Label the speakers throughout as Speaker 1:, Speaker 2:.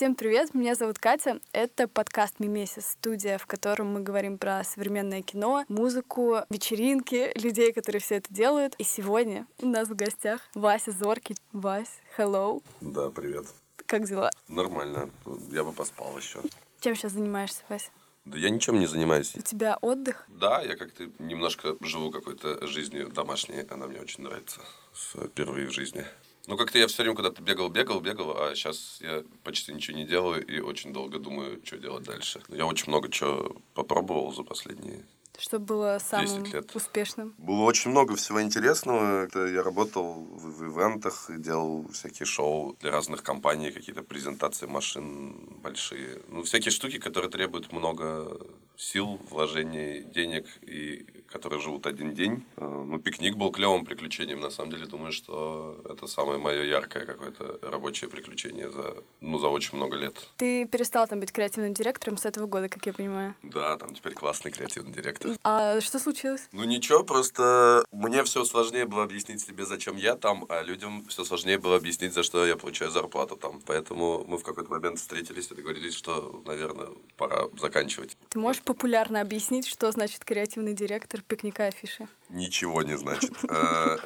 Speaker 1: Всем привет, меня зовут Катя. Это подкаст «Мимесис», студия, в котором мы говорим про современное кино, музыку, вечеринки, людей, которые все это делают. И сегодня у нас в гостях Вася Зоркий. Вась, hello.
Speaker 2: Да, привет.
Speaker 1: Как дела?
Speaker 2: Нормально. Я бы поспал еще.
Speaker 1: Чем сейчас занимаешься, Вася?
Speaker 2: Да я ничем не занимаюсь.
Speaker 1: У тебя отдых?
Speaker 2: Да, я как-то немножко живу какой-то жизнью домашней. Она мне очень нравится. Впервые в жизни. Ну, как-то я все время куда-то бегал, бегал, бегал, а сейчас я почти ничего не делаю и очень долго думаю, что делать дальше. Я очень много чего попробовал за последние
Speaker 1: что было самым лет. успешным?
Speaker 2: Было очень много всего интересного. Я работал в, в ивентах, делал всякие шоу для разных компаний, какие-то презентации машин большие. Ну, всякие штуки, которые требуют много сил, вложений, денег и которые живут один день. Э, ну, пикник был клевым приключением. На самом деле, думаю, что это самое мое яркое какое-то рабочее приключение за, ну, за очень много лет.
Speaker 1: Ты перестал там быть креативным директором с этого года, как я понимаю.
Speaker 2: Да, там теперь классный креативный директор.
Speaker 1: А что случилось?
Speaker 2: Ну, ничего, просто мне все сложнее было объяснить себе, зачем я там, а людям все сложнее было объяснить, за что я получаю зарплату там. Поэтому мы в какой-то момент встретились и договорились, что, наверное, пора заканчивать.
Speaker 1: Ты можешь популярно объяснить, что значит креативный директор Автор пикника афиши.
Speaker 2: Ничего не значит. А,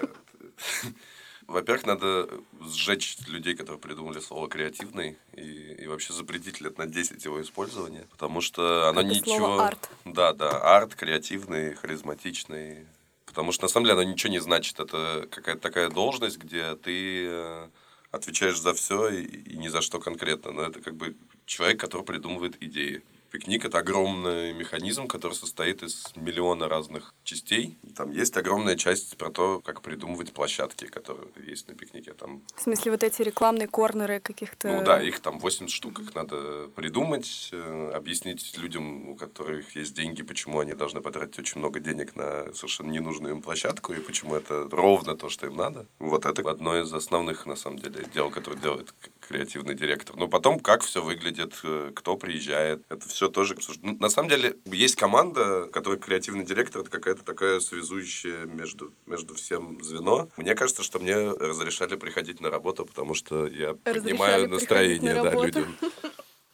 Speaker 2: во-первых, надо сжечь людей, которые придумали слово креативный, и, и вообще запретить лет на 10 его использования, потому что оно
Speaker 1: Это
Speaker 2: ничего...
Speaker 1: Слово арт.
Speaker 2: Да, да, арт, креативный, харизматичный. Потому что на самом деле оно ничего не значит. Это какая-то такая должность, где ты э, отвечаешь за все и, и ни за что конкретно. Но это как бы человек, который придумывает идеи. Пикник — это огромный механизм, который состоит из миллиона разных частей. Там есть огромная часть про то, как придумывать площадки, которые есть на пикнике. Там...
Speaker 1: В смысле, вот эти рекламные корнеры каких-то...
Speaker 2: Ну да, их там 80 штук. Их надо придумать, э, объяснить людям, у которых есть деньги, почему они должны потратить очень много денег на совершенно ненужную им площадку, и почему это ровно то, что им надо. Вот это одно из основных, на самом деле, дел, которое делает креативный директор. Но потом, как все выглядит, э, кто приезжает, это все тоже... Ну, на самом деле, есть команда, которая креативный директор, это какая-то такая связующая между, между всем звено. Мне кажется, что мне разрешали приходить на работу, потому что я поднимаю настроение да, людям.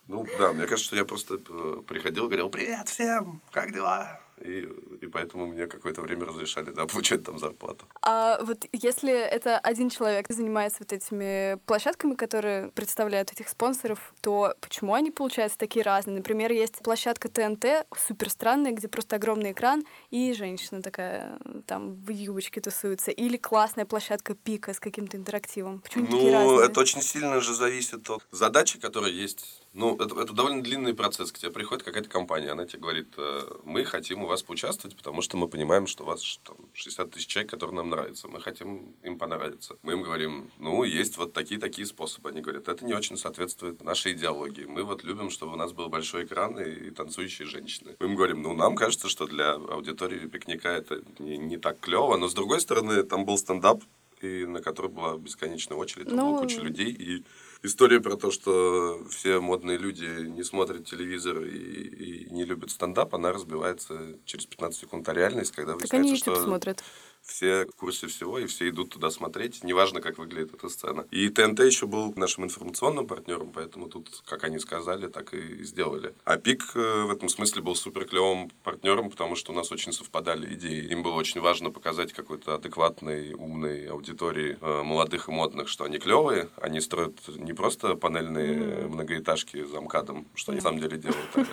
Speaker 2: Ну да, мне кажется, что я просто э, приходил и говорил, привет всем, как дела? И, и поэтому мне какое-то время разрешали, да, получать там зарплату.
Speaker 1: А вот если это один человек занимается вот этими площадками, которые представляют этих спонсоров, то почему они получаются такие разные? Например, есть площадка ТНТ, супер странная, где просто огромный экран, и женщина такая там в юбочке тусуется. Или классная площадка Пика с каким-то интерактивом. Почему
Speaker 2: ну,
Speaker 1: такие разные?
Speaker 2: это очень сильно же зависит от задачи, которая есть ну, это, это довольно длинный процесс. К тебе приходит какая-то компания, она тебе говорит, «Э, мы хотим у вас поучаствовать, потому что мы понимаем, что у вас там, 60 тысяч человек, которые нам нравятся. Мы хотим им понравиться. Мы им говорим, ну, есть вот такие-такие способы. Они говорят, это не очень соответствует нашей идеологии. Мы вот любим, чтобы у нас был большой экран и, и танцующие женщины. Мы им говорим, ну, нам кажется, что для аудитории пикника это не, не так клево. Но, с другой стороны, там был стендап, и на который была бесконечная очередь, там ну... была куча людей, и история про то, что все модные люди не смотрят телевизор и, и не любят стендап, она разбивается через 15 секунд. А реальность, когда выясняется,
Speaker 1: так они
Speaker 2: что...
Speaker 1: смотрят
Speaker 2: все в курсе всего, и все идут туда смотреть, неважно, как выглядит эта сцена. И ТНТ еще был нашим информационным партнером, поэтому тут, как они сказали, так и сделали. А ПИК э, в этом смысле был супер клевым партнером, потому что у нас очень совпадали идеи. Им было очень важно показать какой-то адекватной, умной аудитории э, молодых и модных, что они клевые, они строят не просто панельные многоэтажки за МКАДом, что они на самом деле делают, а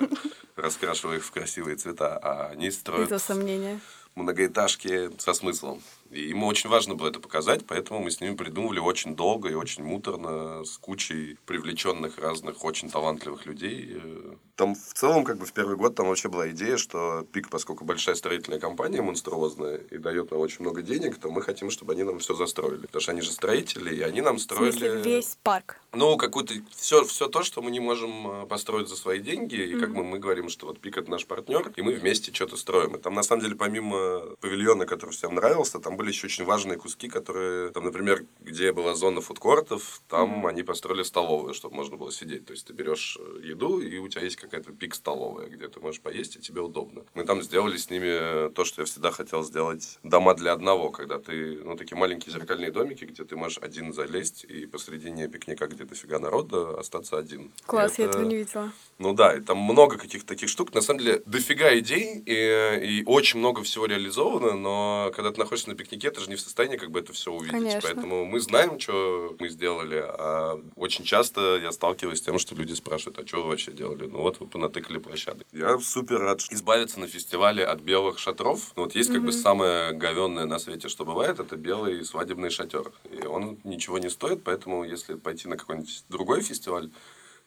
Speaker 2: раскрашивая их в красивые цвета, а они строят...
Speaker 1: Это сомнения
Speaker 2: многоэтажки со смыслом. И ему очень важно было это показать, поэтому мы с ними придумывали очень долго и очень муторно, с кучей привлеченных разных очень талантливых людей. Там в целом, как бы в первый год, там вообще была идея, что ПИК, поскольку большая строительная компания монструозная и дает нам очень много денег, то мы хотим, чтобы они нам все застроили. Потому что они же строители, и они нам строили... В
Speaker 1: смысле, весь парк?
Speaker 2: Ну, какую-то... Все, все то, что мы не можем э, построить за свои деньги, и mm-hmm. как бы мы говорим, что вот ПИК это наш партнер, и мы вместе что-то строим. И там, на самом деле, помимо павильона, который всем нравился, там там были еще очень важные куски, которые, там, например, где была зона фудкортов, там mm-hmm. они построили столовую, чтобы можно было сидеть. То есть ты берешь э, еду, и у тебя есть какая-то пик столовая, где ты можешь поесть, и тебе удобно. Мы там сделали с ними то, что я всегда хотел сделать, дома для одного, когда ты, ну, такие маленькие зеркальные домики, где ты можешь один залезть и посредине пикника, где дофига народа, остаться один.
Speaker 1: Класс, это... я этого не видела.
Speaker 2: Ну да, и там много каких-то таких штук. На самом деле, дофига идей, и, и очень много всего реализовано, но когда ты находишься на пикнике, ты же не в состоянии как бы это все увидеть.
Speaker 1: Конечно.
Speaker 2: Поэтому мы знаем, что мы сделали, а очень часто я сталкиваюсь с тем, что люди спрашивают, а что вы вообще делали? Ну вот вы понатыкали площадок. Я супер рад избавиться на фестивале от белых шатров. Ну, вот есть как mm-hmm. бы самое говенное на свете, что бывает, это белый свадебный шатер. И он ничего не стоит, поэтому если пойти на какой-нибудь другой фестиваль,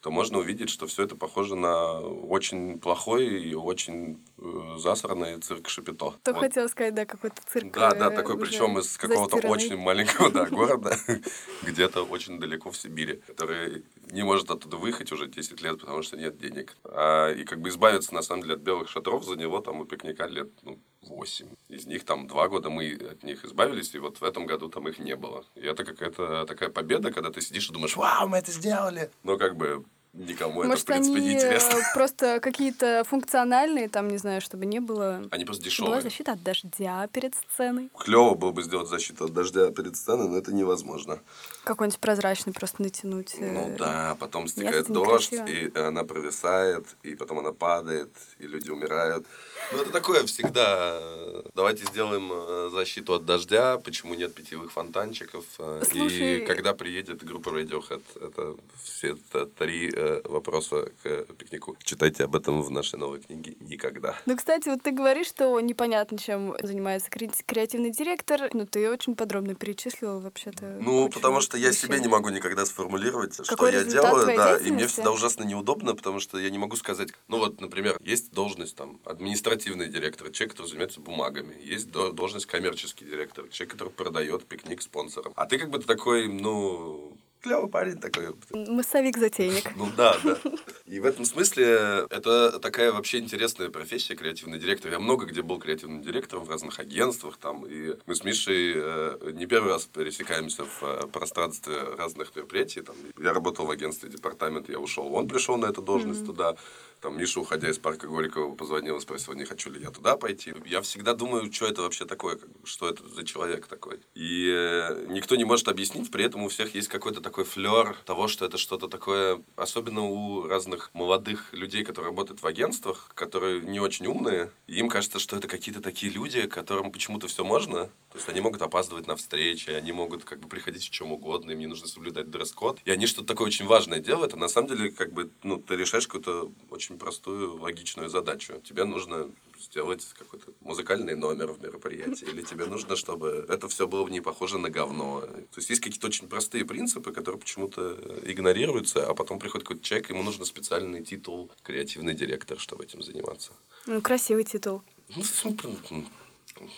Speaker 2: то можно увидеть, что все это похоже на очень плохой и очень э, засранный цирк Шапито.
Speaker 1: То вот. хотел сказать, да, какой-то цирк.
Speaker 2: Да, да, такой, причем из какого-то очень маленького да, города, где-то очень далеко в Сибири, который не может оттуда выехать уже 10 лет, потому что нет денег. А, и как бы избавиться, на самом деле, от белых шатров за него там у пикника лет ну, 8. Из них там два года мы от них избавились, и вот в этом году там их не было. И это какая-то такая победа, когда ты сидишь и думаешь, вау, мы это сделали. Но как бы никому
Speaker 1: Может,
Speaker 2: это, в принципе,
Speaker 1: они
Speaker 2: не интересно.
Speaker 1: э, просто какие-то функциональные, там, не знаю, чтобы не было...
Speaker 2: Они просто
Speaker 1: Была
Speaker 2: дешевые.
Speaker 1: защита от дождя перед сценой.
Speaker 2: Клево было бы сделать защиту от дождя перед сценой, но это невозможно.
Speaker 1: Какой-нибудь прозрачный просто натянуть. э,
Speaker 2: Ну да, потом стекает
Speaker 1: Ясно,
Speaker 2: дождь, и она провисает, и потом она падает, и люди умирают. Ну, это такое всегда. э, Давайте сделаем э, защиту от дождя, почему нет питьевых фонтанчиков. э,
Speaker 1: Слушай-
Speaker 2: И когда приедет группа Radiohead, это все три э, вопроса к пикнику. Читайте об этом в нашей новой книге «Никогда».
Speaker 1: Ну, кстати, вот ты говоришь, что непонятно, чем занимается кре- креативный директор. Ну, ты очень подробно перечислил вообще-то.
Speaker 2: Ну,
Speaker 1: кучу
Speaker 2: потому что я
Speaker 1: вещей.
Speaker 2: себе не могу никогда сформулировать, что я делаю, да, и мне всегда ужасно неудобно, потому что я не могу сказать, ну вот, например, есть должность там административный директор, человек, который занимается бумагами, есть до- должность коммерческий директор, человек, который продает пикник спонсорам. А ты как бы такой, ну, клевый парень такой.
Speaker 1: Массовик-затейник.
Speaker 2: Ну да, да. И в этом смысле это такая вообще интересная профессия, креативный директор. Я много где был креативным директором в разных агентствах там, и мы с Мишей э, не первый раз пересекаемся в э, пространстве разных мероприятий. Там, я работал в агентстве департамент, я ушел, он пришел на эту должность туда. Там Миша, уходя из парка Горького, позвонил и спросил, не хочу ли я туда пойти. Я всегда думаю, что это вообще такое, что это за человек такой. И э, никто не может объяснить, при этом у всех есть какой-то такой флер того, что это что-то такое, особенно у разных молодых людей, которые работают в агентствах, которые не очень умные, им кажется, что это какие-то такие люди, которым почему-то все можно. То есть они могут опаздывать на встречи, они могут как бы приходить в чем угодно, им не нужно соблюдать дресс-код. И они что-то такое очень важное делают, а на самом деле как бы ну, ты решаешь какую-то очень простую, логичную задачу. Тебе нужно сделать какой-то музыкальный номер в мероприятии, или тебе нужно, чтобы это все было не похоже на говно. То есть есть какие-то очень простые принципы, которые почему-то игнорируются, а потом приходит какой-то человек, ему нужно специальный титул креативный директор, чтобы этим заниматься.
Speaker 1: Ну, красивый титул.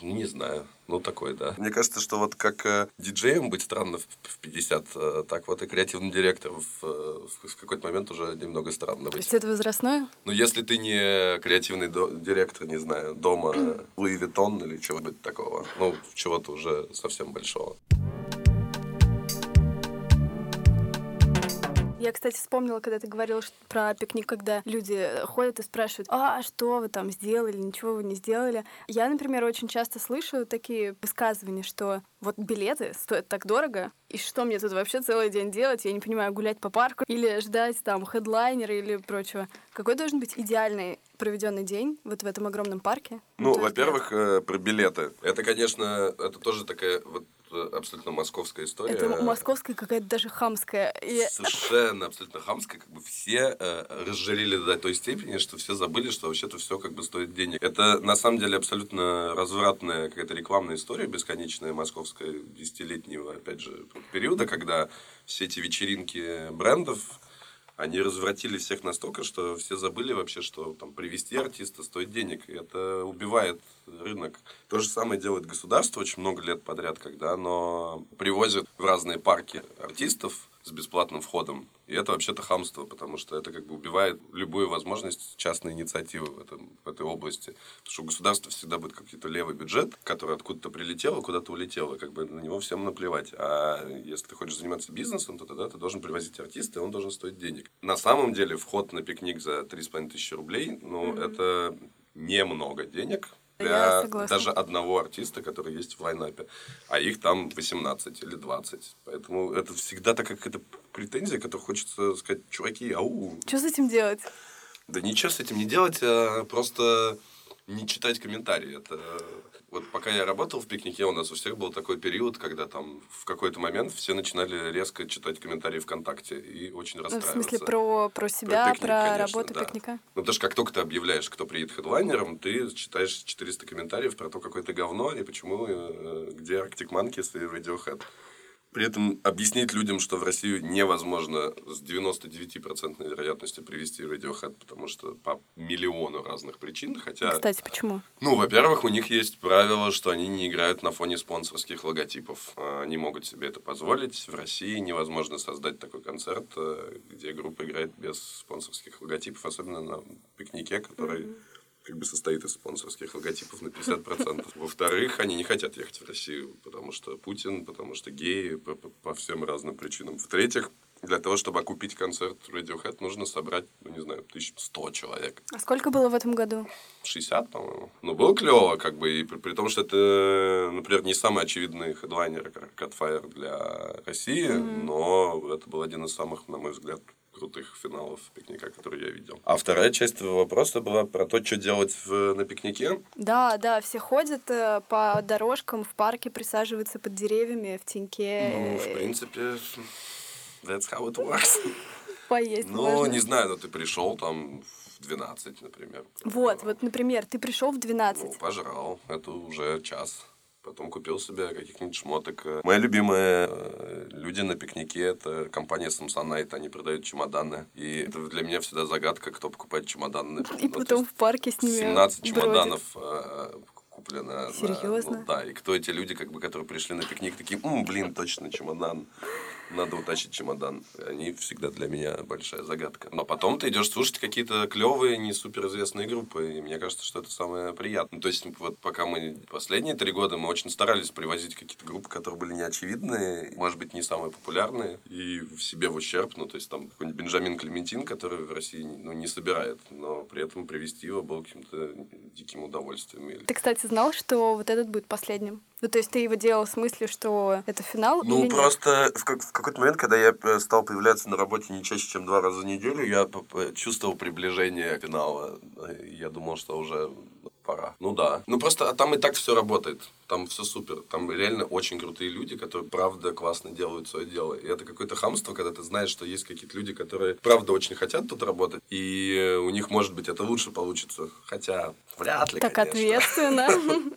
Speaker 2: Ну, не знаю. Ну, такой, да. Мне кажется, что вот как э, диджеем быть странно в, в 50, э, так вот и креативным директором в, э, в, в какой-то момент уже немного странно
Speaker 1: То
Speaker 2: быть.
Speaker 1: есть это возрастное?
Speaker 2: Ну, если ты не креативный до- директор, не знаю, дома Луи Виттон или чего-нибудь такого. Ну, чего-то уже совсем большого.
Speaker 1: Я, кстати, вспомнила, когда ты говорил ш- про пикник, когда люди ходят и спрашивают, а что вы там сделали, ничего вы не сделали. Я, например, очень часто слышу такие высказывания, что вот билеты стоят так дорого, и что мне тут вообще целый день делать? Я не понимаю, гулять по парку или ждать там хедлайнера или прочего. Какой должен быть идеальный проведенный день вот в этом огромном парке?
Speaker 2: Ну, во-первых, э, про билеты. Это, конечно, это тоже такая вот э, абсолютно московская история.
Speaker 1: Это московская какая-то даже хамская.
Speaker 2: Совершенно абсолютно хамская, как бы все э, разжарили до той степени, что все забыли, что вообще-то все как бы стоит денег. Это на самом деле абсолютно развратная какая-то рекламная история бесконечная московская десятилетнего, опять же, периода, когда все эти вечеринки брендов они развратили всех настолько, что все забыли вообще, что там привести артиста стоит денег. И это убивает рынок. То же самое делает государство очень много лет подряд, когда оно привозит в разные парки артистов, с бесплатным входом. И это вообще-то хамство, потому что это как бы убивает любую возможность частной инициативы в, этом, в этой области. Потому что у государства всегда будет какой-то левый бюджет, который откуда-то прилетел, а куда-то улетел, и как бы на него всем наплевать. А если ты хочешь заниматься бизнесом, то тогда ты должен привозить артиста, и он должен стоить денег. На самом деле вход на пикник за 3,5 тысячи рублей, ну, mm-hmm. это немного денег, для даже одного артиста, который есть в лайнапе. А их там 18 или 20. Поэтому это всегда такая какая-то претензия, которую хочется сказать, чуваки, ау.
Speaker 1: Что с этим делать?
Speaker 2: Да ничего с этим не делать, а просто не читать комментарии. Это вот пока я работал в пикнике, у нас у всех был такой период, когда там в какой-то момент все начинали резко читать комментарии ВКонтакте и очень расстраиваться.
Speaker 1: Ну, в смысле, про, про себя, про, пикник, про конечно, работу да. пикника?
Speaker 2: Ну, потому что как только ты объявляешь, кто приедет хедлайнером, ты читаешь 400 комментариев про то, какое ты говно и почему, э, где Arctic Monkeys и Radiohead. При этом объяснить людям, что в Россию невозможно с 99% вероятностью привести Radiohead, потому что по миллиону разных причин, хотя...
Speaker 1: Кстати, почему?
Speaker 2: Ну, во-первых, у них есть правило, что они не играют на фоне спонсорских логотипов. Они могут себе это позволить. В России невозможно создать такой концерт, э, где группа играет без спонсорских логотипов, особенно на пикнике, который... Mm-hmm как бы состоит из спонсорских логотипов на 50%. Во-вторых, они не хотят ехать в Россию, потому что Путин, потому что геи, по, по, по всем разным причинам. В-третьих, для того, чтобы окупить концерт Radiohead, нужно собрать, ну, не знаю, 1100 человек.
Speaker 1: А сколько было в этом году?
Speaker 2: 60, по-моему. Ну, было клево, как бы, и при, при том, что это, например, не самый очевидный хедлайнер, как Catfire для России, mm-hmm. но это был один из самых, на мой взгляд, крутых финалов пикника, которые я видел. А вторая часть твоего вопроса была про то, что делать в, на пикнике.
Speaker 1: Да, да, все ходят э, по дорожкам в парке, присаживаются под деревьями в теньке.
Speaker 2: Ну, в принципе, that's how it works.
Speaker 1: Поесть
Speaker 2: Ну, можно. не знаю, но ты пришел там в 12, например.
Speaker 1: Вот, вот, например, ты пришел в 12. Ну,
Speaker 2: пожрал, это уже час. Потом купил себе каких-нибудь шмоток. Мои любимые э, люди на пикнике – это компания Samsonite. Они продают чемоданы. И это для меня всегда загадка, кто покупает чемоданы.
Speaker 1: И ну, потом в парке с ними
Speaker 2: 17 бродит. чемоданов э, куплено.
Speaker 1: Серьезно?
Speaker 2: На, ну, да, и кто эти люди, как бы, которые пришли на пикник, такие, М, блин, точно чемодан надо утащить чемодан. Они всегда для меня большая загадка. Но потом ты идешь слушать какие-то клевые, не суперизвестные группы, и мне кажется, что это самое приятное. То есть вот пока мы последние три года мы очень старались привозить какие-то группы, которые были неочевидные, может быть, не самые популярные, и в себе в ущерб. Ну, то есть там какой-нибудь Бенджамин Клементин, который в России ну, не собирает, но при этом привезти его было каким-то диким удовольствием.
Speaker 1: Ты, кстати, знал, что вот этот будет последним? Ну, то есть ты его делал в смысле, что это финал?
Speaker 2: Ну, просто в, как, в какой-то момент, когда я э, стал появляться на работе не чаще, чем два раза в неделю, я чувствовал приближение финала. Я думал, что уже пора. Ну да. Ну просто там и так все работает. Там все супер. Там реально очень крутые люди, которые правда классно делают свое дело. И это какое-то хамство, когда ты знаешь, что есть какие-то люди, которые правда очень хотят тут работать. И у них, может быть, это лучше получится. Хотя вряд ли,
Speaker 1: Так
Speaker 2: конечно.
Speaker 1: ответственно.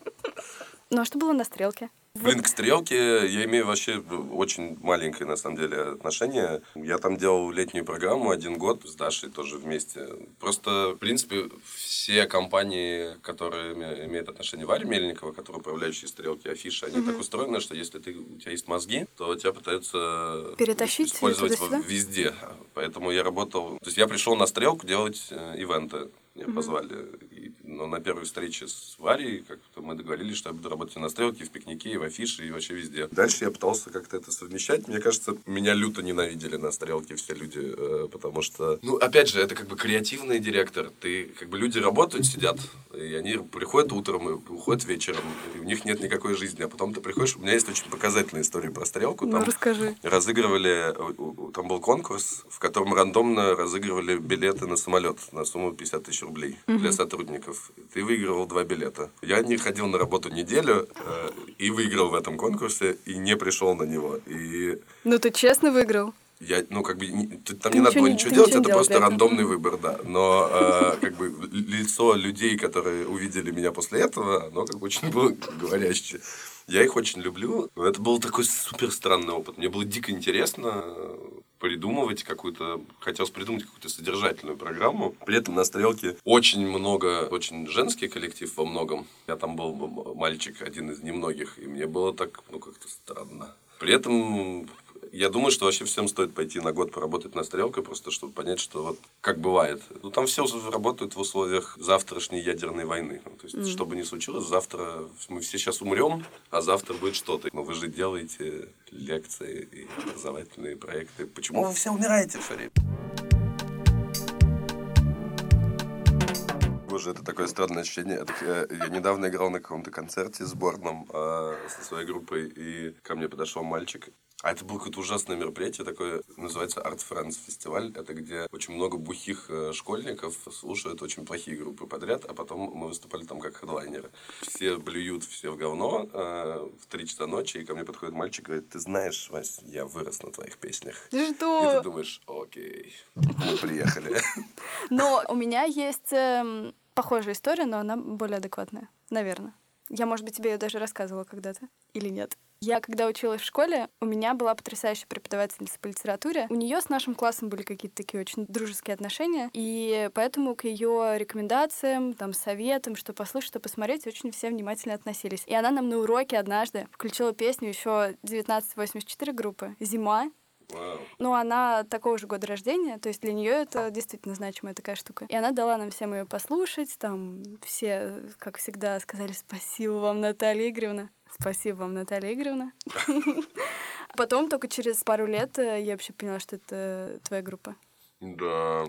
Speaker 1: Ну а что было на стрелке?
Speaker 2: Блин, к стрелке я имею вообще очень маленькое, на самом деле, отношение. Я там делал летнюю программу один год с Дашей тоже вместе. Просто, в принципе, все компании, которые имеют отношение Варе Мельникова, которые управляющие стрелки, афиши, они угу. так устроены, что если ты, у тебя есть мозги, то тебя пытаются
Speaker 1: Перетащить
Speaker 2: использовать везде. Поэтому я работал... То есть я пришел на стрелку делать э, ивенты. Меня позвали. И но на первой встрече с Варей как-то мы договорились, что я буду работать на стрелке, в пикнике, и в афише, и вообще везде. Дальше я пытался как-то это совмещать. Мне кажется, меня люто ненавидели на стрелке все люди, э, потому что, ну, опять же, это как бы креативный директор. Ты, как бы люди работают, сидят, и они приходят утром и уходят вечером, и у них нет никакой жизни. А потом ты приходишь, у меня есть очень показательная история про стрелку.
Speaker 1: Ну, там ну, расскажи.
Speaker 2: Разыгрывали, э, там был конкурс, в котором рандомно разыгрывали билеты на самолет на сумму 50 тысяч рублей угу. для сотрудников ты выигрывал два билета. Я не ходил на работу неделю э, и выиграл в этом конкурсе, и не пришел на него. И...
Speaker 1: Ну, ты честно выиграл?
Speaker 2: Я, ну, как бы, не, там ты не надо было ничего делать, это просто рандомный этого. выбор, да. Но, э, как бы, лицо людей, которые увидели меня после этого, оно, как бы, очень было говорящее. Я их очень люблю. Это был такой супер странный опыт. Мне было дико интересно придумывать какую-то, хотелось придумать какую-то содержательную программу. При этом на стрелке очень много, очень женский коллектив во многом. Я там был мальчик, один из немногих, и мне было так, ну, как-то странно. При этом Я думаю, что вообще всем стоит пойти на год поработать на стрелкой, просто чтобы понять, что вот как бывает. Ну, там все работают в условиях завтрашней ядерной войны. Ну, то есть, mm. что бы ни случилось, завтра мы все сейчас умрем, а завтра будет что-то. Но вы же делаете лекции и образовательные проекты. Почему вы все умираете все время? Боже, это такое странное ощущение. Я, я недавно играл на каком-то концерте сборном э, со своей группой, и ко мне подошел мальчик. А это было какое-то ужасное мероприятие, такое называется Art Friends фестиваль. Это где очень много бухих э, школьников слушают очень плохие группы подряд, а потом мы выступали там как хедлайнеры. Все блюют, все в говно э, в три часа ночи, и ко мне подходит мальчик и говорит, ты знаешь, Вась, я вырос на твоих песнях.
Speaker 1: Что?
Speaker 2: И ты думаешь, окей, мы приехали.
Speaker 1: Но у меня есть эм, похожая история, но она более адекватная, наверное. Я, может быть, тебе ее даже рассказывала когда-то или нет. Я, когда училась в школе, у меня была потрясающая преподавательница по литературе. У нее с нашим классом были какие-то такие очень дружеские отношения, и поэтому к ее рекомендациям, там, советам, что послушать, что посмотреть, очень все внимательно относились. И она нам на уроке однажды включила песню еще 1984 группы «Зима»,
Speaker 2: Wow.
Speaker 1: Ну, она такого же года рождения, то есть для нее это действительно значимая такая штука. И она дала нам всем ее послушать, там все, как всегда, сказали спасибо вам, Наталья Игоревна. Спасибо вам, Наталья Игоревна. Потом только через пару лет э, я вообще поняла, что это твоя группа.
Speaker 2: Да.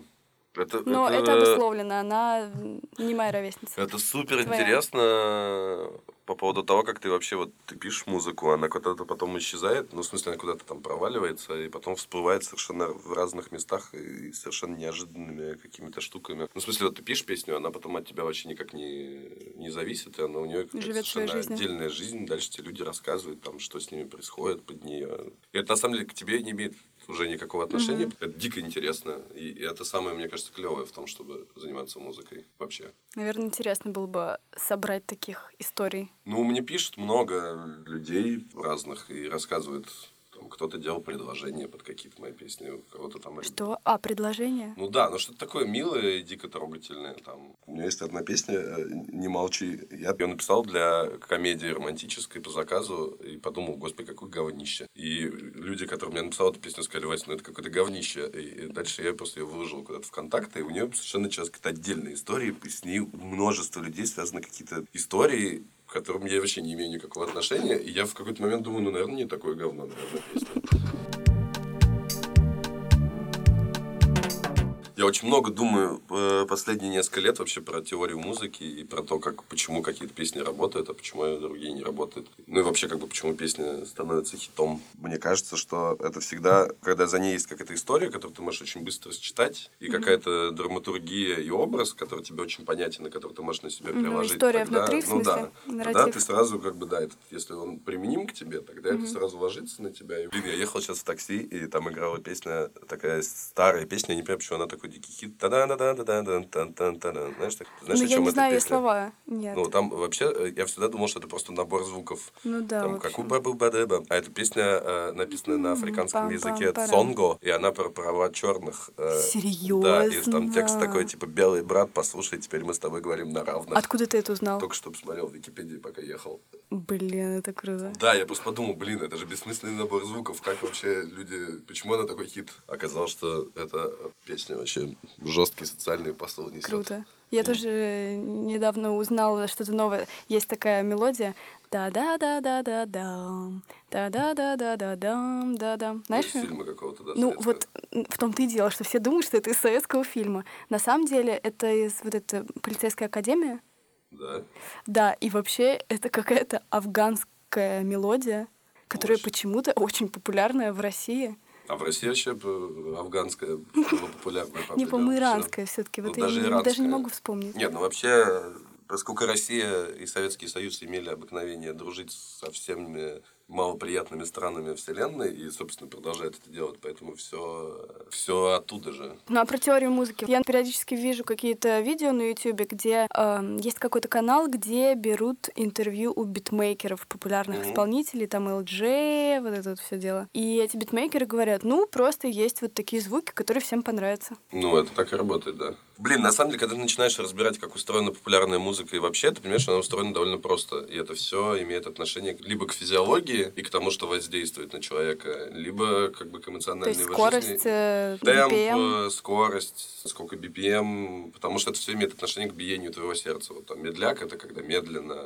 Speaker 1: Это, Но это... это обусловлено, она не моя ровесница.
Speaker 2: Это супер интересно по поводу того, как ты вообще вот ты пишешь музыку, она куда-то потом исчезает, ну, в смысле, она куда-то там проваливается, и потом всплывает совершенно в разных местах и совершенно неожиданными какими-то штуками. Ну, в смысле, вот ты пишешь песню, она потом от тебя вообще никак не, не зависит, и она у нее совершенно отдельная жизнь, дальше тебе люди рассказывают, там, что с ними происходит под нее. И это, на самом деле, к тебе не имеет уже никакого отношения. Mm-hmm. Это дико интересно. И, и это самое, мне кажется, клевое в том, чтобы заниматься музыкой вообще.
Speaker 1: Наверное, интересно было бы собрать таких историй.
Speaker 2: Ну, мне пишут много людей разных и рассказывают там кто-то делал предложение под какие-то мои песни, у кого-то там...
Speaker 1: Что? А, предложение?
Speaker 2: Ну да, ну что-то такое милое и дико трогательное. Там. У меня есть одна песня э, «Не молчи». Я ее написал для комедии романтической по заказу и подумал, господи, какое говнище. И люди, которые мне написали эту песню, сказали, Вася, ну это какое-то говнище. И дальше я просто ее выложил куда-то в контакты, и у нее совершенно началась какая-то отдельная история, и с ней множество людей связаны какие-то истории, к которым я вообще не имею никакого отношения. И я в какой-то момент думаю, ну, наверное, не такое говно, наверное, песня. Я очень много думаю э, последние несколько лет вообще про теорию музыки и про то, как, почему какие-то песни работают, а почему другие не работают. Ну и вообще, как бы, почему песня становится хитом. Мне кажется, что это всегда, когда за ней есть какая-то история, которую ты можешь очень быстро считать, и mm-hmm. какая-то драматургия и образ, который тебе очень понятен, и который ты можешь на себя приложить.
Speaker 1: Mm-hmm. История
Speaker 2: тогда,
Speaker 1: внутри, в смысле?
Speaker 2: Ну да. Нарратив. Тогда ты сразу, как бы, да, этот, если он применим к тебе, тогда mm-hmm. это сразу ложится на тебя. И, блин, я ехал сейчас в такси, и там играла песня, такая старая песня, я не понимаю, почему она такой господи, кихит, та да да да да да да-да, да-да, да Знаешь, так, знаешь,
Speaker 1: ну,
Speaker 2: о чем
Speaker 1: я не
Speaker 2: эта
Speaker 1: знаю
Speaker 2: песня?
Speaker 1: слова. Нет.
Speaker 2: Ну, там вообще, э, я всегда думал, что это просто набор звуков.
Speaker 1: Ну да.
Speaker 2: Там, как у Бабы А эта песня э, написана на африканском языке Сонго, и она про права черных.
Speaker 1: Э, Серьезно?
Speaker 2: Да, и там текст такой, типа, белый брат, послушай, теперь мы с тобой говорим на равных.
Speaker 1: Откуда ты это узнал?
Speaker 2: Только что посмотрел в Википедии, пока ехал.
Speaker 1: Блин, это круто.
Speaker 2: Да, я просто подумал, блин, это же бессмысленный набор звуков. Как вообще люди... Почему она такой хит? Оказалось, что это песня очень вообще жесткий социальный посыл несет.
Speaker 1: Круто. Я и... тоже э, недавно узнала что-то новое. Есть такая мелодия. Да-да-да-да-да-да. Да-да-да-да-да-да. Да-да. Ну, Знаешь?
Speaker 2: Из фильма какого-то, да,
Speaker 1: Ну, вот в том-то и дело, что все думают, что это из советского фильма. На самом деле, это из вот этой полицейской академии.
Speaker 2: Да.
Speaker 1: Да, и вообще это какая-то афганская мелодия, которая очень. почему-то очень популярная в России.
Speaker 2: А в России вообще афганская была популярная.
Speaker 1: Не, по-моему, иранская все-таки. Вот ну, даже, я даже не могу вспомнить.
Speaker 2: Нет, ну вообще, поскольку Россия и Советский Союз имели обыкновение дружить со всеми малоприятными странами Вселенной и, собственно, продолжает это делать, поэтому все, все оттуда же.
Speaker 1: Ну, а про теорию музыки. Я периодически вижу какие-то видео на YouTube, где э, есть какой-то канал, где берут интервью у битмейкеров, популярных mm-hmm. исполнителей, там LJ, вот это вот все дело. И эти битмейкеры говорят, ну, просто есть вот такие звуки, которые всем понравятся.
Speaker 2: Ну, это так и работает, да. Блин, на самом деле, когда ты начинаешь разбирать, как устроена популярная музыка и вообще, ты понимаешь, что она устроена довольно просто. И это все имеет отношение либо к физиологии, энергии и к тому, что воздействует на человека, либо как бы к эмоциональной
Speaker 1: То есть скорость,
Speaker 2: жизни.
Speaker 1: э,
Speaker 2: Темп,
Speaker 1: BPM.
Speaker 2: э, скорость, сколько BPM, потому что это все имеет отношение к биению твоего сердца. Вот там медляк это когда медленно,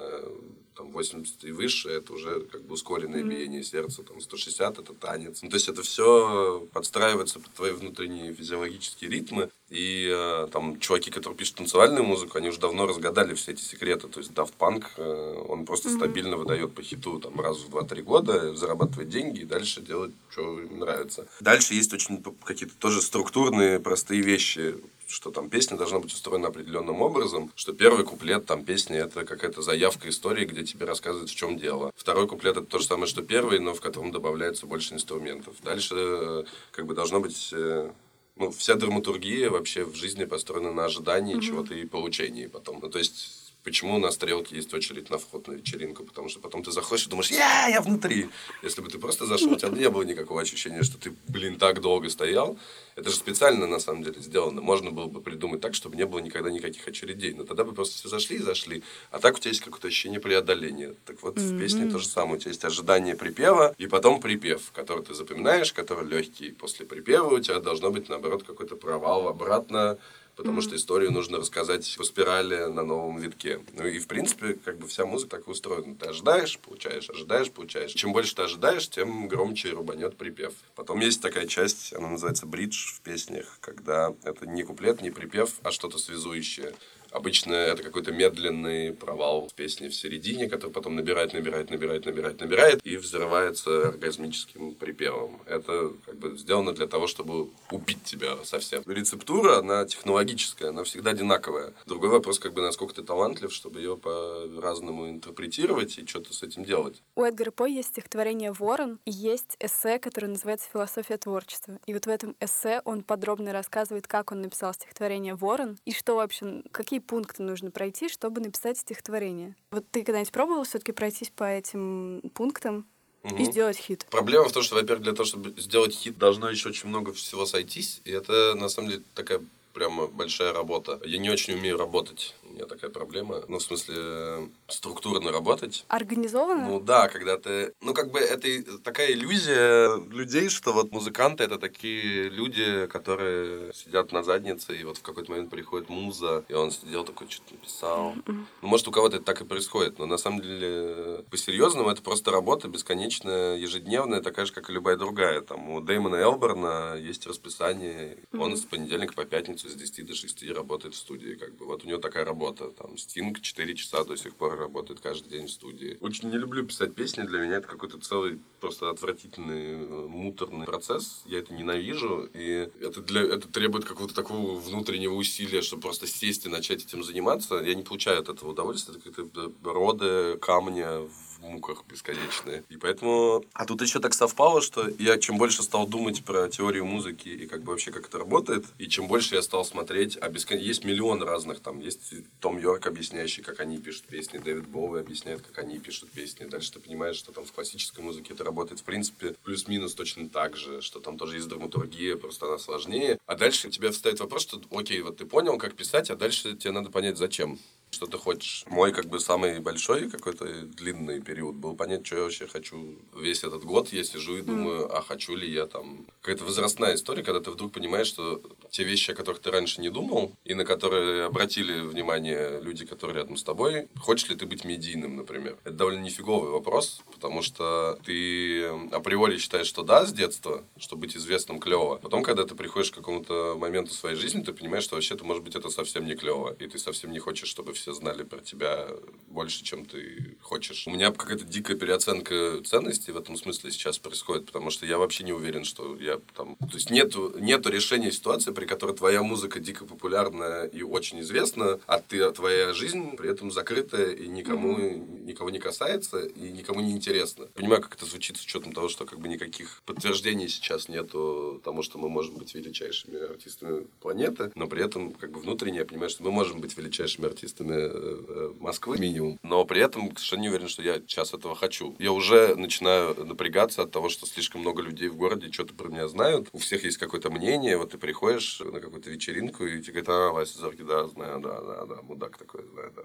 Speaker 2: там 80 и выше, это уже как бы ускоренное биение сердца, там 160 это танец. Ну, то есть это все подстраивается под твои внутренние физиологические ритмы. И э, там чуваки, которые пишут танцевальную музыку, они уже давно разгадали все эти секреты. То есть Daft Punk, э, он просто стабильно выдает по хиту там раз в 2-3 года, зарабатывает деньги и дальше делает, что им нравится. Дальше есть очень какие-то тоже структурные, простые вещи что там песня должна быть устроена определенным образом, что первый куплет там песни это какая-то заявка истории, где тебе рассказывают, в чем дело. Второй куплет это то же самое, что первый, но в котором добавляется больше инструментов. Дальше э, как бы должно быть э, ну, вся драматургия вообще в жизни построена на ожидании чего-то и получении потом. Ну, то есть, почему на стрелке есть очередь на вход на вечеринку? Потому что потом ты заходишь и думаешь, я, я внутри. Если бы ты просто зашел, у тебя не было никакого ощущения, что ты, блин, так долго стоял. Это же специально, на самом деле, сделано. Можно было бы придумать так, чтобы не было никогда никаких очередей. Но тогда бы просто все зашли и зашли. А так у тебя есть какое-то ощущение преодоления. Так вот, в песне то же самое. У тебя есть ожидание припева и потом припев, который ты запоминаешь, который легкий. После припева у тебя должно быть, наоборот, какой-то провал обратно, потому что историю нужно рассказать по спирали на новом витке. Ну и, в принципе, как бы вся музыка так устроена. Ты ожидаешь, получаешь, ожидаешь, получаешь. Чем больше ты ожидаешь, тем громче рубанет припев. Потом есть такая часть, она называется бридж в песнях, когда это не куплет, не припев, а что-то связующее. Обычно это какой-то медленный провал в песне в середине, который потом набирает, набирает, набирает, набирает, набирает и взрывается оргазмическим припевом. Это как бы сделано для того, чтобы убить тебя совсем. Рецептура, она технологическая, она всегда одинаковая. Другой вопрос, как бы насколько ты талантлив, чтобы ее по-разному интерпретировать и что-то с этим делать.
Speaker 1: У Эдгара По есть стихотворение «Ворон» и есть эссе, которое называется «Философия творчества». И вот в этом эссе он подробно рассказывает, как он написал стихотворение «Ворон» и что вообще, какие пункты нужно пройти, чтобы написать стихотворение. Вот ты когда-нибудь пробовал все таки пройтись по этим пунктам и
Speaker 2: Мгм.
Speaker 1: сделать хит?
Speaker 2: Проблема в том, что, во-первых, для того, чтобы сделать хит, должно еще очень много всего сойтись. И это, на самом деле, такая прямо большая работа. Я не очень умею работать. У меня такая проблема. Ну, в смысле, э, структурно работать.
Speaker 1: Организованно?
Speaker 2: Ну да, когда ты... Ну, как бы это такая иллюзия людей, что вот музыканты — это такие люди, которые сидят на заднице, и вот в какой-то момент приходит муза, и он сидел такой, что-то написал. Ну, может, у кого-то это так и происходит, но на самом деле по-серьезному это просто работа бесконечная, ежедневная, такая же, как и любая другая. Там у Дэймона Элберна есть расписание, он с понедельника по пятницу с 10 до 6 работает в студии. Как бы. Вот у него такая работа. Там Стинг 4 часа до сих пор работает каждый день в студии. Очень не люблю писать песни, для меня это какой-то целый просто отвратительный, э, муторный процесс. Я это ненавижу, и это, для, это требует какого-то такого внутреннего усилия, чтобы просто сесть и начать этим заниматься. Я не получаю от этого удовольствия. Это какие-то роды камня в муках бесконечные. И поэтому... А тут еще так совпало, что я чем больше стал думать про теорию музыки и как бы вообще как это работает, и чем больше я стал смотреть, а бескон... есть миллион разных, там есть Том Йорк, объясняющий, как они пишут песни, Дэвид Боуи объясняет, как они пишут песни. Дальше ты понимаешь, что там в классической музыке это работает в принципе плюс-минус точно так же, что там тоже есть драматургия, просто она сложнее. А дальше у тебя встает вопрос, что окей, вот ты понял, как писать, а дальше тебе надо понять, зачем что ты хочешь. Мой как бы самый большой какой-то длинный период был понять, что я вообще хочу весь этот год. Я сижу и думаю, а хочу ли я там... Какая-то возрастная история, когда ты вдруг понимаешь, что те вещи, о которых ты раньше не думал, и на которые обратили внимание люди, которые рядом с тобой, хочешь ли ты быть медийным, например. Это довольно нифиговый вопрос, потому что ты априори считаешь, что да, с детства, что быть известным клево. Потом, когда ты приходишь к какому-то моменту своей жизни, ты понимаешь, что вообще-то, может быть, это совсем не клево, и ты совсем не хочешь, чтобы все знали про тебя больше, чем ты хочешь. У меня какая-то дикая переоценка ценностей в этом смысле сейчас происходит, потому что я вообще не уверен, что я там... То есть нету, нету решения ситуации, при которой твоя музыка дико популярна и очень известна, а ты, твоя жизнь при этом закрытая и никому, никого не касается и никому не интересно. Понимаю, как это звучит с учетом того, что как бы никаких подтверждений сейчас нету тому, что мы можем быть величайшими артистами планеты, но при этом как бы внутренне я понимаю, что мы можем быть величайшими артистами э, э, Москвы минимум, но при этом совершенно не уверен, что я сейчас этого хочу. Я уже начинаю напрягаться от того, что слишком много людей в городе что-то про меня знают. У всех есть какое-то мнение. Вот ты приходишь на какую-то вечеринку и тебе говорят, а, Вася Зорки, да, знаю, да, да, да, мудак такой, знаю, да.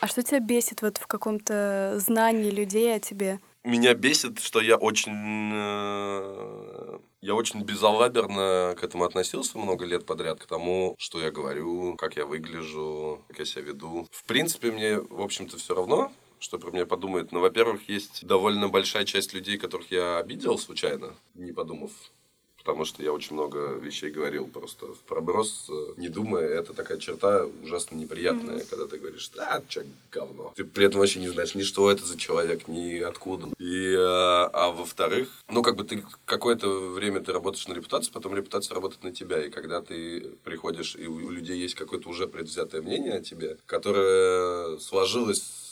Speaker 1: А что тебя бесит вот в каком-то знании людей о тебе?
Speaker 2: Меня бесит, что я очень... э, Я очень безалаберно к этому относился много лет подряд, к тому, что я говорю, как я выгляжу, как я себя веду. В принципе, мне, в общем-то, все равно, что про меня подумают. Но, во-первых, есть довольно большая часть людей, которых я обидел случайно, не подумав. Потому что я очень много вещей говорил просто в проброс, э, не думая. Это такая черта ужасно неприятная, когда ты говоришь, да, человек говно. Ты при этом вообще не знаешь ни что это за человек, ни откуда. И, э, а во-вторых, ну, как бы ты какое-то время ты работаешь на репутацию, потом репутация работает на тебя. И когда ты приходишь, и у людей есть какое-то уже предвзятое мнение о тебе, которое сложилось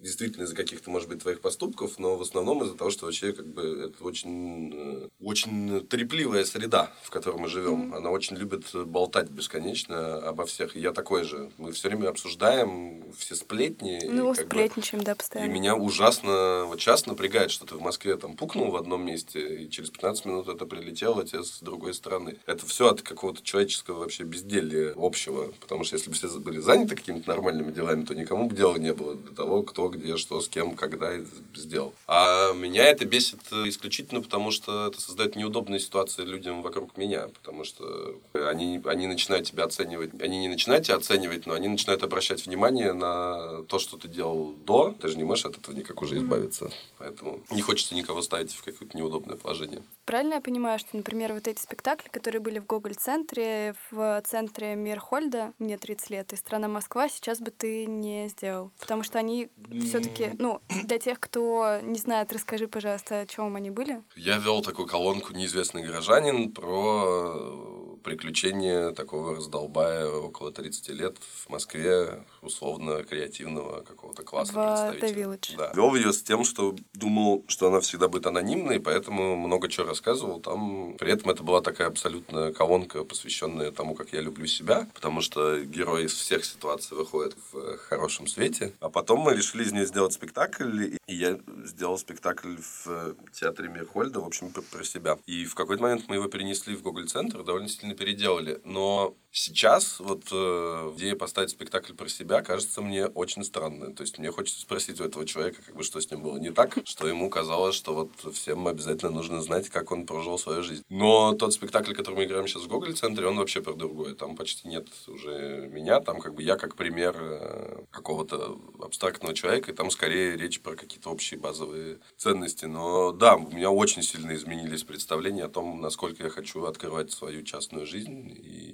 Speaker 2: действительно из-за каких-то, может быть, твоих поступков, но в основном из-за того, что вообще как бы это очень, э, очень трепливая среда, в которой мы живем. Она очень любит болтать бесконечно обо всех. И я такой же. Мы все время обсуждаем все сплетни. и
Speaker 1: Ну,
Speaker 2: бы-
Speaker 1: сплетничаем, да,
Speaker 2: и
Speaker 1: постоянно.
Speaker 2: меня ужасно, вот сейчас напрягает, что ты в Москве там пукнул в одном месте, и через 15 минут это прилетело тебе с другой стороны. Это все от какого-то человеческого вообще безделья общего. Потому что если бы все были заняты какими-то нормальными делами, то никому бы дела не было до того, кто, где, что, с кем, когда сделал. А меня это бесит э, исключительно потому, что это создает неудобные ситуации людям вокруг меня. Потому что они, они начинают тебя оценивать. Они не начинают тебя оценивать, но они начинают обращать внимание на то, что ты делал до. Ты же не можешь от этого никак уже избавиться. Поэтому не хочется никого ставить в какое-то неудобное положение.
Speaker 1: Правильно я понимаю, что, например, вот эти спектакли, которые были в Гоголь-центре, в центре Мирхольда, мне 30 лет, и «Страна Москва», сейчас бы ты не сделал. Потому что они все таки ну, для тех, кто не знает, расскажи, пожалуйста, о чем они были.
Speaker 2: Я вел такую колонку «Неизвестный горожанин» про приключения такого раздолбая около 30 лет в Москве, условно креативного какого-то класса
Speaker 1: The
Speaker 2: представителя. Да. Вел ее с тем, что думал, что она всегда будет анонимной, поэтому много чего рассказывал там. При этом это была такая абсолютно колонка, посвященная тому, как я люблю себя, потому что герой из всех ситуаций выходит в хорошем свете. А потом мы решили из нее сделать спектакль, и я сделал спектакль в театре Мирхольда, в общем, про, про себя. И в какой-то момент мы его перенесли в Гоголь-центр, довольно сильно переделали. Но сейчас вот э, идея поставить спектакль про себя кажется мне очень странной. То есть мне хочется спросить у этого человека, как бы, что с ним было не так, что ему казалось, что вот всем обязательно нужно знать, как он прожил свою жизнь. Но тот спектакль, который мы играем сейчас в Гоголь-центре, он вообще про другое. Там почти нет уже меня, там как бы я как пример э, какого-то абстрактного человека, и там скорее речь про какие-то общие базовые ценности. Но да, у меня очень сильно изменились представления о том, насколько я хочу открывать свою частную жизнь. И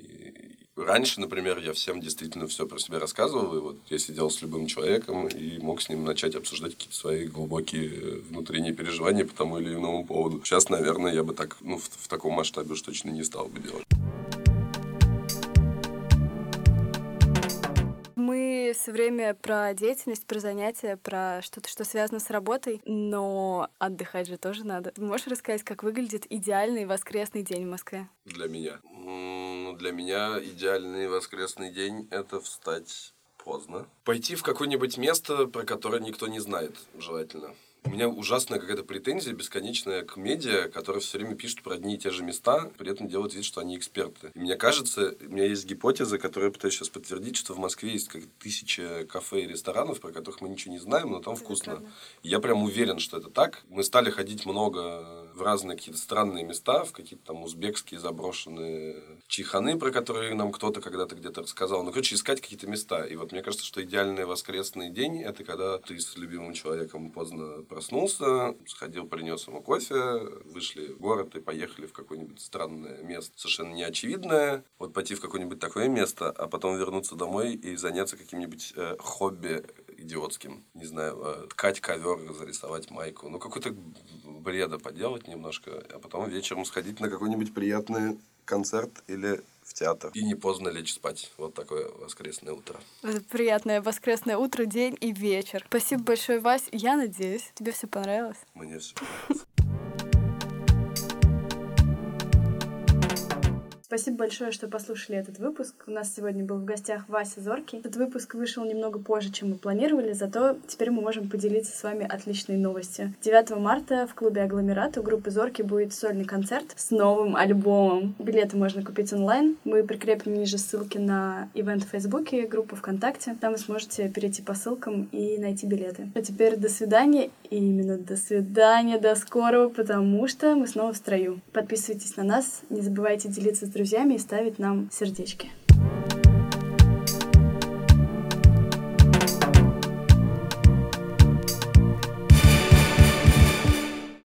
Speaker 2: раньше, например, я всем действительно все про себя рассказывал, и вот я сидел с любым человеком и мог с ним начать обсуждать какие-то свои глубокие внутренние переживания по тому или иному поводу. Сейчас, наверное, я бы так, ну, в, в таком масштабе уж точно не стал бы делать.
Speaker 1: Все время про деятельность, про занятия, про что-то, что связано с работой, но отдыхать же тоже надо. Можешь рассказать, как выглядит идеальный воскресный день в Москве?
Speaker 2: Для меня. М, Для меня идеальный воскресный день – это встать поздно. Пойти в какое-нибудь место, про которое никто не знает, желательно. У меня ужасная какая-то претензия бесконечная к медиа, которые все время пишут про одни и те же места, при этом делают вид, что они эксперты. И мне кажется, у меня есть гипотеза, которую я пытаюсь сейчас подтвердить, что в Москве есть как тысяча кафе и ресторанов, про которых мы ничего не знаем, но там вкусно.
Speaker 1: правда.
Speaker 2: И Я прям уверен, что это так. Мы стали ходить много в разные какие-то странные места, в какие-то там узбекские заброшенные чайханы, про которые нам кто-то когда-то где-то рассказал. Ну, короче, искать какие-то места. И вот мне кажется, что идеальный воскресный день – это когда ты с любимым человеком поздно проснулся, сходил, принес ему кофе, вышли в город и поехали в какое-нибудь странное место, совершенно неочевидное. Вот пойти в какое-нибудь такое место, а потом вернуться домой и заняться каким-нибудь э, хобби идиотским. Не знаю, э, ткать ковер, зарисовать майку. Ну, какой-то бреда поделать немножко, а потом вечером сходить на какой-нибудь приятный концерт или в театр. И не поздно лечь спать. Вот такое воскресное утро.
Speaker 1: Это приятное воскресное утро, день и вечер. Спасибо большое, Вась. Я надеюсь, тебе все понравилось.
Speaker 2: Мне все
Speaker 1: Спасибо большое, что послушали этот выпуск. У нас сегодня был в гостях Вася Зоркий. Этот выпуск вышел немного позже, чем мы планировали, зато теперь мы можем поделиться с вами отличной новостью. 9 марта в клубе Агломерат у группы Зорки будет сольный концерт с новым альбомом. Билеты можно купить онлайн. Мы прикрепим ниже ссылки на ивент в Фейсбуке, группу ВКонтакте. Там вы сможете перейти по ссылкам и найти билеты. А теперь до свидания. И именно до свидания, до скорого, потому что мы снова в строю. Подписывайтесь на нас, не забывайте делиться с друзьями и ставить нам сердечки.